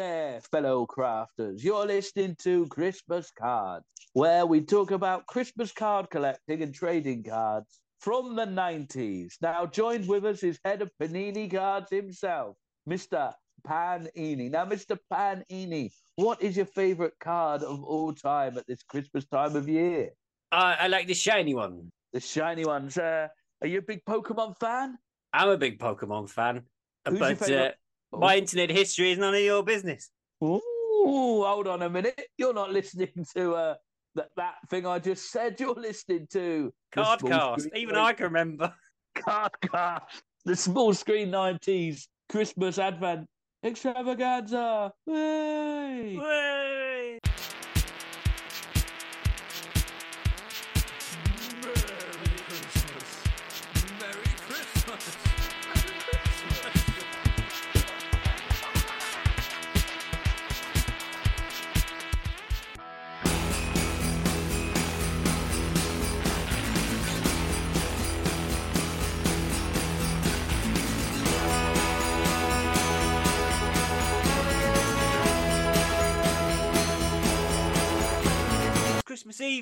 There, fellow crafters. You're listening to Christmas Cards, where we talk about Christmas card collecting and trading cards from the 90s. Now, joined with us is head of Panini Cards himself, Mr. Panini. Now, Mr. Panini, what is your favorite card of all time at this Christmas time of year? Uh, I like the shiny one. The shiny ones. Uh, are you a big Pokemon fan? I'm a big Pokemon fan, Who's your but uh, my internet history is none of your business. Ooh, hold on a minute. You're not listening to uh, that, that thing I just said. You're listening to Cardcast. Even I can remember. Cardcast. The small screen 90s Christmas Advent extravaganza. Way. Way.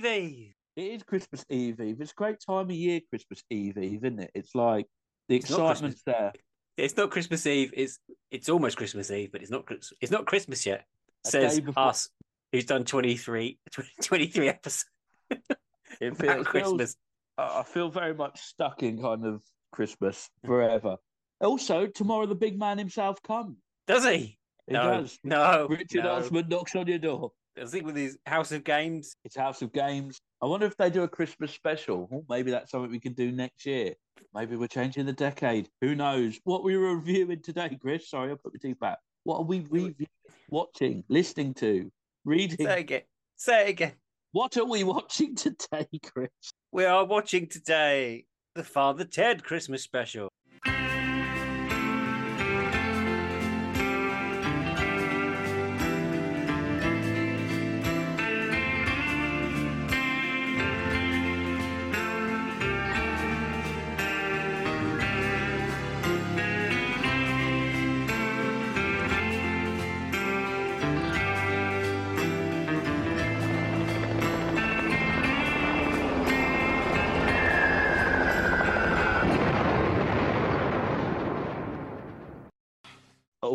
Eve. Eve. It is Christmas Eve Eve. It's a great time of year, Christmas Eve Eve, isn't it? It's like the It's excitement's there. It's not Christmas Eve. It's it's almost Christmas Eve, but it's not. It's not Christmas yet. A Says before- us, who's done 23, 23 episodes. It feels, Christmas. I I feel very much stuck in kind of Christmas forever. Also, tomorrow the big man himself comes. Does he? He no, does. no. Richard no. Osman knocks on your door. I think with his House of Games. It's House of Games. I wonder if they do a Christmas special. Oh, maybe that's something we can do next year. Maybe we're changing the decade. Who knows? What we were reviewing today, Chris? Sorry, I put my teeth back. What are we reviewing, watching, listening to, reading? Say it again. Say it again. What are we watching today, Chris? We are watching today the Father Ted Christmas special.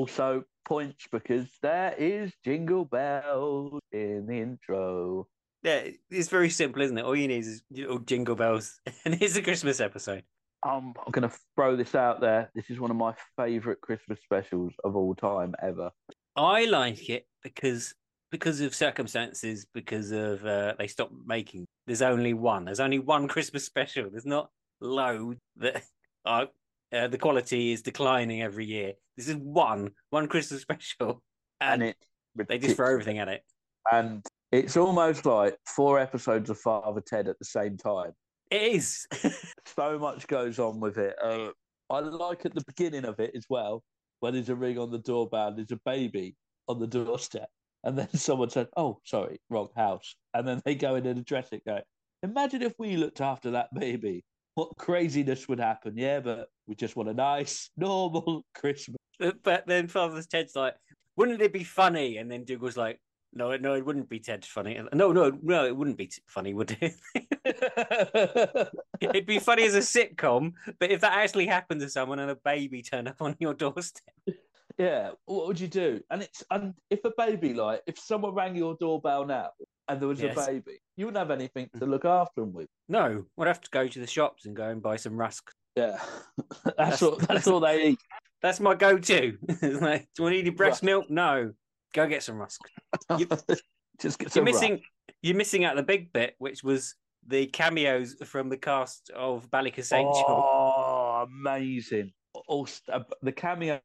Also, points because there is Jingle Bells in the intro. Yeah, it's very simple, isn't it? All you need is little jingle bells, and it's a Christmas episode. I'm going to throw this out there. This is one of my favourite Christmas specials of all time ever. I like it because because of circumstances, because of uh, they stopped making. There's only one. There's only one Christmas special. There's not loads that are. Uh, the quality is declining every year. This is one one Christmas special, And and, it they just throw everything at it. And it's almost like four episodes of Father Ted at the same time. It is. So much goes on with it. Uh, I like at the beginning of it as well, when there's a ring on the doorbell, there's a baby on the doorstep. And then someone said, Oh, sorry, wrong house. And then they go in and address it, go, Imagine if we looked after that baby. What craziness would happen? Yeah, but we just want a nice, normal Christmas. But- then Father Ted's like, wouldn't it be funny? And then Dougal's like, No, no, it wouldn't be Ted funny. No, no, no, it wouldn't be funny, would it? It'd be funny as a sitcom, but if that actually happened to someone and a baby turned up on your doorstep, yeah, what would you do? And it's and if a baby like if someone rang your doorbell now and there was Yes. a baby, you wouldn't have anything to look after them with. no, we'd have to go to the shops and go and buy some rusk. Yeah, that's, That's- all. That's, that's- all they eat. That's my go-to. Like, do you want to eat your breast Rusk. milk? No, go get some rusk. You- Just get You're missing. rusk. You're missing out the big bit, which was the cameos from the cast of Ballykissangel. Oh, amazing! All uh, the cameos.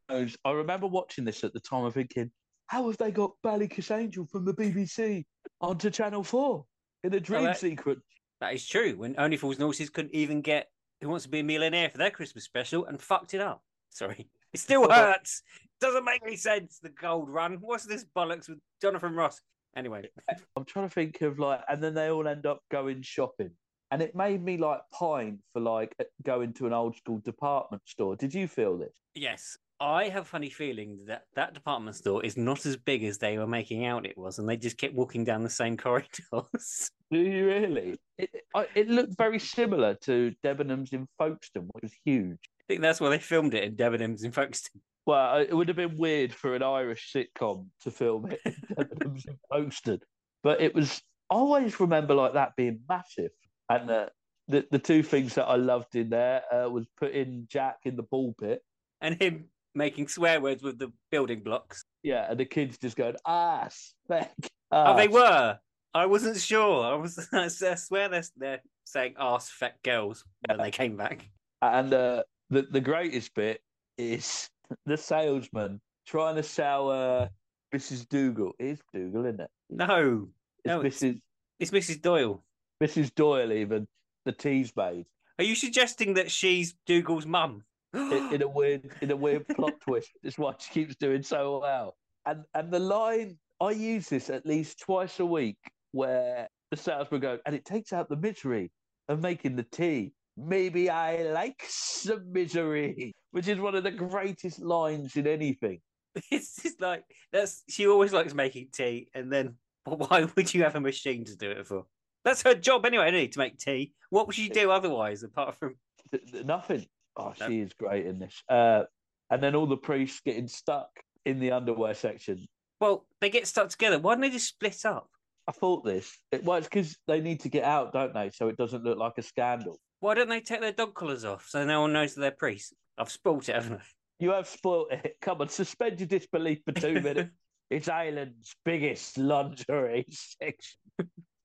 I remember watching this at the time and thinking, how have they got Ballykissangel from the BBC onto Channel Four in a dream that- sequence? That is true. When Only Fools and Horses couldn't even get Who Wants to Be a Millionaire for their Christmas special and fucked it up. Sorry. It still hurts. Doesn't make any sense, the gold run. What's this bollocks with Jonathan Ross? Anyway, I'm trying to think of like, and then they all end up going shopping, and it made me like pine for like going to an old school department store. Did you feel this? yes, I have a funny feeling that that department store is not as big as they were making out it was, and they just kept walking down the same corridors. Do you really? It I, it looked very similar to Debenhams in Folkestone, which was huge. I think that's where they filmed it in Debenhams in Folkestone. Well, it would have been weird for an Irish sitcom to film it in Debenhams in Folkestone, but it was. I always remember like that being massive, and uh, the the two things that I loved in there uh, was putting Jack in the ball pit. And him making swear words with the building blocks. Yeah, and the kids just going ass, feck. Oh, they were. I wasn't sure. I was. I swear they're, they're saying "ass fat girls" when they came back. And uh, the the greatest bit is the salesman trying to sell uh, Mrs. Dougal. It is Dougal, isn't it? No, It's No, it's- Mrs. it's Mrs. Doyle. Mrs. Doyle. Even the tea's made Are you suggesting that she's Dougal's mum? In, in a weird in a weird plot twist. It's why she keeps doing so well. And and the line I use this at least twice a week, where the salesman goes, and it takes out the misery of making the tea. Maybe I like some misery, which is one of the greatest lines in anything. It's just like that's. She always likes making tea, and then why would you have a machine to do it for? That's her job anyway, it, to make tea. What would she do otherwise, apart from? Th- th- Nothing. Oh, No. she is great in this. Uh, and then all the priests getting stuck in the underwear section. Well, they get stuck together. Why don't they just split up? I thought this. It, well, it's because they need to get out, don't they? So it doesn't look like a scandal. Why don't they take their dog collars off so no one knows that they're priests? I've spoilt it, haven't I? You have spoilt it. Come on, suspend your disbelief for two minutes. It's Ireland's biggest lingerie section.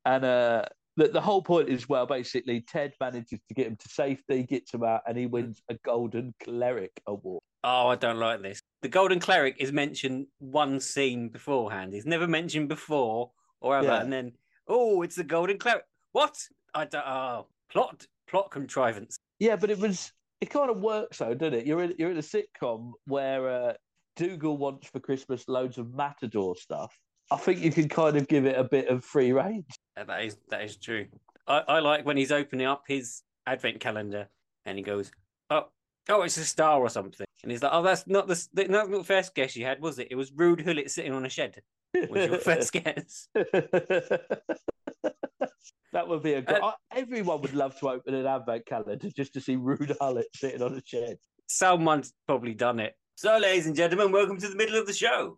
And uh, the, the whole point is well, basically, Ted manages to get him to safety, gets him out, and he wins a Golden Cleric Award. Oh, I don't like this. The Golden Cleric is mentioned one scene beforehand. He's never mentioned before or ever, Yeah. and then oh, it's the Golden Cleric. What? I don't. Oh, plot plot contrivance. Yeah, but it was it kind of works though, doesn't it? You're in you're in a sitcom where uh, Dougal wants for Christmas loads of Matador stuff. I think you can kind of give it a bit of free range. Uh, That is that is true. I, I like when he's opening up his advent calendar and he goes, "Oh, oh, it's a star or something," and he's like, "Oh, that's not the that's not the first guess you had, was it? It was Rutger Hauer sitting on a shed." Was your first guess? that would be a good. Uh, everyone would love to open an advent calendar just to see Rutger Hauer sitting on a shed. Someone's probably done it. So, ladies and gentlemen, welcome to the middle of the show.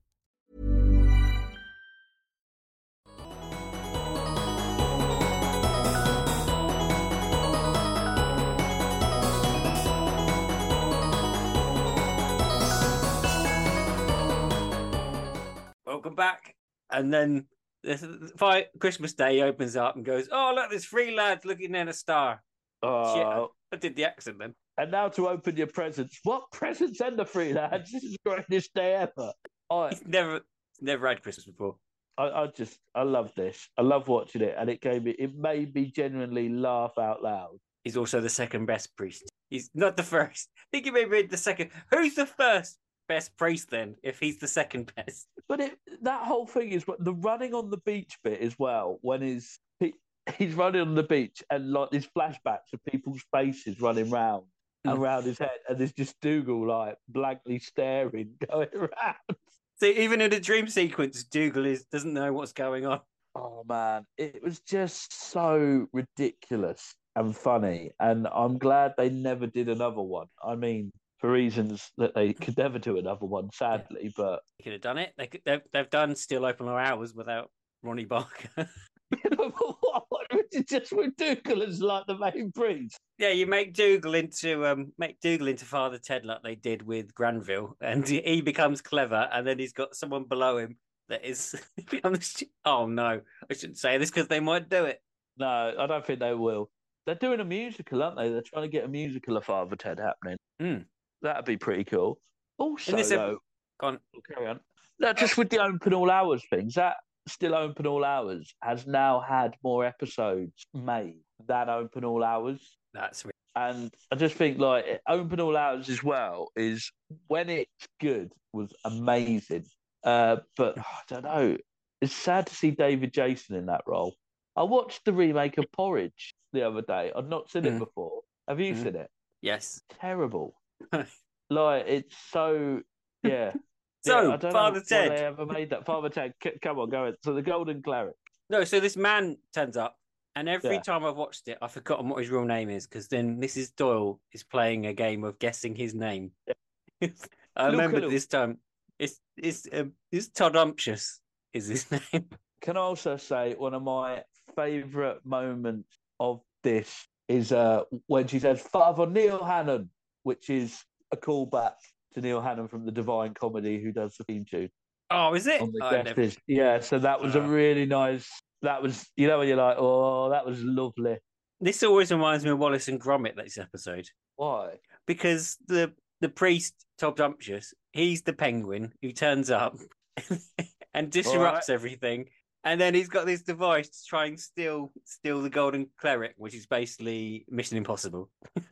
Welcome back. And then this fight Christmas Day opens up and goes, Oh look, there's three lads looking in a star. Oh, Shit, I, oh. I did the accent then. And now to open your presents. What presents and the three lads? This is the greatest day ever. I, He's never never had Christmas before. I, I just, I love this. I love watching it, and it gave me, it made me genuinely laugh out loud. He's also the second best priest. He's not the first. I think he may be the second. Who's the first best priest then? If he's the second best, But it, that whole thing is the running on the beach bit as well. When he's he, he's running on the beach and like these flashbacks of people's faces running round Mm. around his head, and there's just Dougal like blankly staring, going around. see, even in the dream sequence, Dougal is doesn't know what's going on. Oh man, it was just so ridiculous and funny, and I'm glad they never did another one. I mean, for reasons that they could never do another one, sadly. But They could have done it. They could, they've, they've done Still Open All Hours without Ronnie Barker. just with Dougal as like the main priest. yeah, you make Dougal into um make Dougal into Father Ted like they did with Granville, and he becomes clever, and then he's got someone below him that is becomes. Oh no, I shouldn't say this because they might do it. No, I don't think they will. They're doing a musical, aren't they? They're trying to get a musical of Father Ted happening. Hmm. That'd be pretty cool. Also, this though, Go on. carry on. No, just with the open all hours things, that still open all hours has now had more episodes made than open all hours. That's re- And I just think like open all hours as well is when it's good was amazing. Uh, but I don't know. It's sad to see David Jason in that role. I watched the remake of Porridge the other day. I'd not seen it Mm. before. Have you Mm. seen it? yes. Terrible. like it's so yeah. So, Yeah, I don't Father know Ted. They ever made that Father Ted? C- come on, go. ahead. So the Golden Cleric. No, so this man turns up, and every Yeah. time I've watched it, I've forgotten what his real name is because then Mrs. Doyle is playing a game of guessing his name. I Look, remember look. this time. It's it's um, it's Todd Unctious is his name. Can I also say one of my favourite moments of this is uh, when she says Father Neil Hannon, which is a callback to Neil Hannon from the Divine Comedy, who does the theme tune Oh, is it? Oh, never-. Yeah, so that was a Oh. really nice. That was you know when you're like, oh, that was lovely. This always reminds me of Wallace and Gromit. This episode Why? because the the priest Tom Dumptious, he's the penguin who turns up and disrupts everything, and then he's got this device to try and steal steal the golden cleric, which is basically Mission Impossible.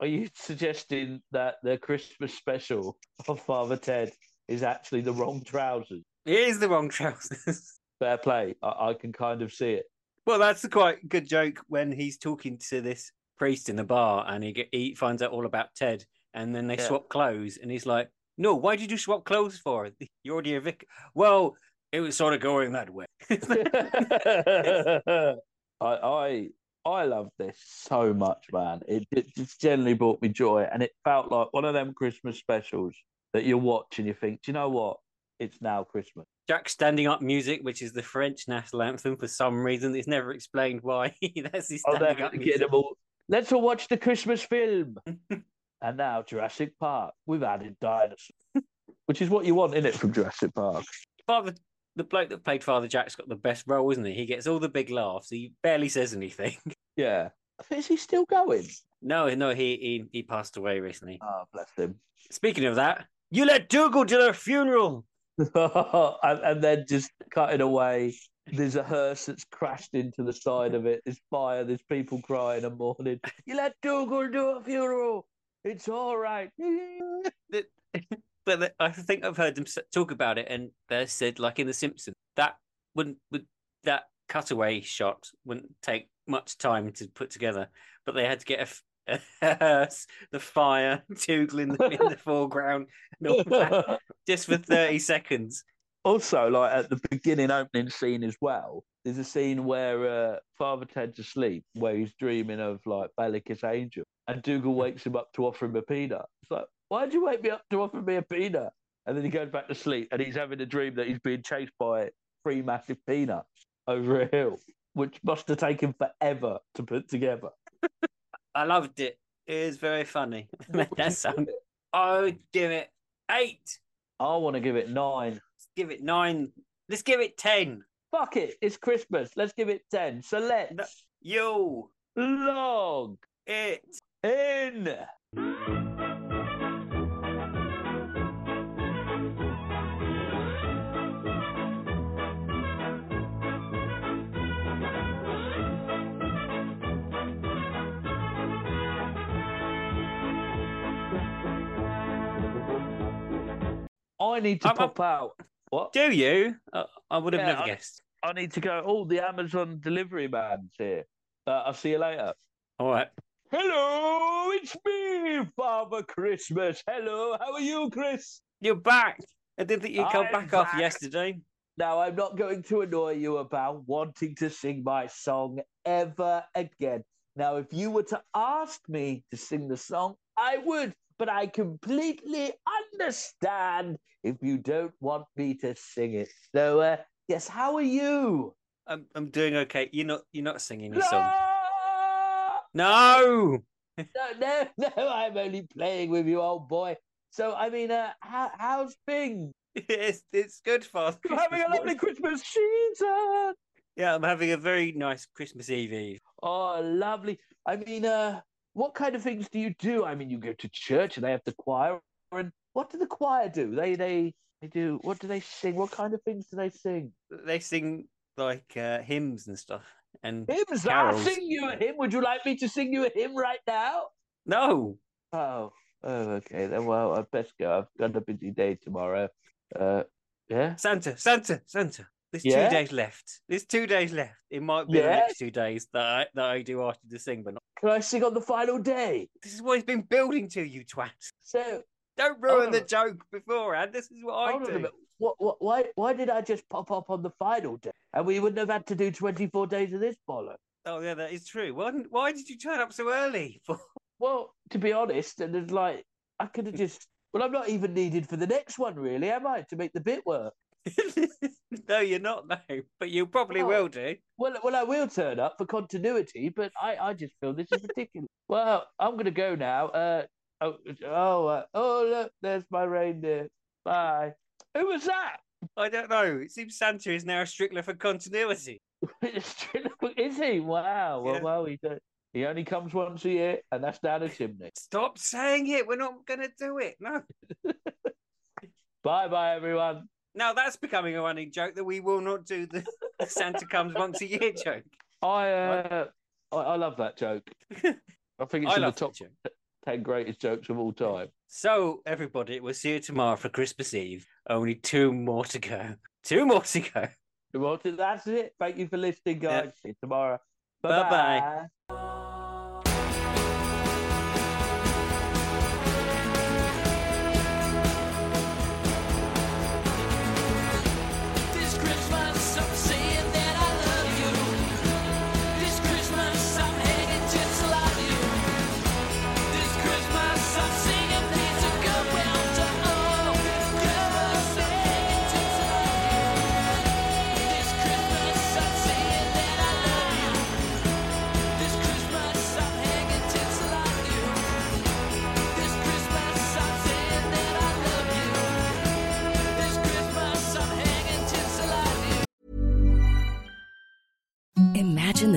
Are you suggesting that the Christmas special of Father Ted is actually the wrong trousers? It is the wrong trousers. Fair play. I, I can kind of see it. Well, that's a quite good joke when he's talking to this priest in the bar and he get, he finds out all about Ted and then they Yeah. swap clothes and he's like, "No, why did you swap clothes for? You're already a vic." Well, it was sort of going that way. I, I I love this so much, man. It, it just generally brought me joy, and it felt like one of them Christmas specials that you watch and you think, do you know what? It's now Christmas. Jack standing up music, which is the French national anthem for some reason. It's never explained why. That's his Oh, standing they're up music. them all. Let's all watch the Christmas film. and now Jurassic Park. We've added dinosaurs, which is what you want in it from Jurassic Park. Father, the bloke that played Father Jack's got the best role, isn't he? He gets all the big laughs. He barely says anything. Yeah. Is he still going? No, no, he he, he passed away recently. Oh, bless him. Speaking of that, you let Dougal to their funeral. and, and then just cutting away. There's a hearse that's crashed into the side of it. There's fire. There's people crying and mourning. You let Dougal do a funeral. It's all right. But I think I've heard them talk about it, and they said, like in The Simpsons, that wouldn't would that cutaway shot wouldn't take much time to put together, but they had to get a, hearse, the fire, Dougal in the, in the foreground, that, just for thirty seconds. also, like at the beginning opening scene as well, there's a scene where uh, Father Ted's asleep, where he's dreaming of like Ballykissangel, and Dougal wakes him up to offer him a peanut. It's like, why'd you wake me up to offer me a peanut? And then he goes back to sleep, and he's having a dream that he's being chased by three massive peanuts over a hill, which must have taken forever to put together. I loved it. It is very funny. that sound. I would give it eight. I want to give it nine. Let's give it nine. Let's give it ten. Fuck it, it's Christmas. Let's give it ten. So let's No. You log it. in. I need to I'm- I'm- pop out. What? Do you? Uh, I would have Yeah, never I- guessed. I need to go. Oh, the Amazon delivery man's here. Uh, I'll see you later. All right. Hello, it's me, Father Christmas. Hello, how are you, Chris? You're back. I didn't think you'd come I'm back, off yesterday. Now, I'm not going to annoy you about wanting to sing my song ever again. Now, if you were to ask me to sing the song, I would, but I completely understand if you don't want me to sing it. So, uh, yes, how are you? I'm I'm doing okay. You're not you're not singing your song. No! No. no, no, no, I'm only playing with you, old boy. So, I mean, uh, how, how's things? It's it's good, Father. You're having a lovely Christmas season. Yeah, I'm having a very nice Christmas Eve Eve. Oh, lovely. I mean, uh, what kind of things do you do? I mean, you go to church and they have the choir, and what do the choir do? They they they do. What do they sing? What kind of things do they sing? They sing like uh, hymns and stuff. And Hymns. Carols. I'll sing you a hymn. Would you like me to sing you a hymn right now? no, Oh, oh, okay. Then, well, I best go. I've got a busy day tomorrow. Uh, yeah. Santa, Santa, Santa. There's Yeah? two days left. There's two days left. It might be the next two days that I, that I do after the sing, but not. Can I sing on the final day? This is what he's been building to, you twat. So, Don't ruin the joke beforehand. This is what I do. What, what, why, why did I just pop up on the final day? And we wouldn't have had to do 24 days of this bollock. Oh yeah, that is true. Why, why did you turn up so early? Well, to be honest, and it's like I could have just. Well, I'm not even needed for the next one, really, am I? To make the bit work. no, you're not now, but you probably Oh. will do. Well, well, I will turn up for continuity, but I, I just feel this is ridiculous. well, I'm gonna go now. Uh, oh, oh, uh, oh, look, there's my reindeer. Bye. Who was that? I don't know. It seems Santa is now a stickler for continuity. is he? Wow. Well, Yeah. well, he. He only comes once a year, and that's down a chimney. Stop saying it. We're not going to do it. No. Bye bye, everyone. Now that's becoming a running joke that we will not do the Santa comes once a year joke. I uh, I, I love that joke. I think it's I in the top that joke. ten greatest jokes of all time. So, everybody, we'll see you tomorrow for Christmas Eve. Only two more to go. Two more to go. Well, that's it. Thank you for listening, guys. Yeah. See you tomorrow. Bye-bye. Bye-bye.